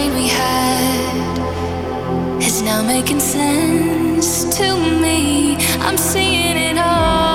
pain we had is now making sense to me. I'm seeing it all.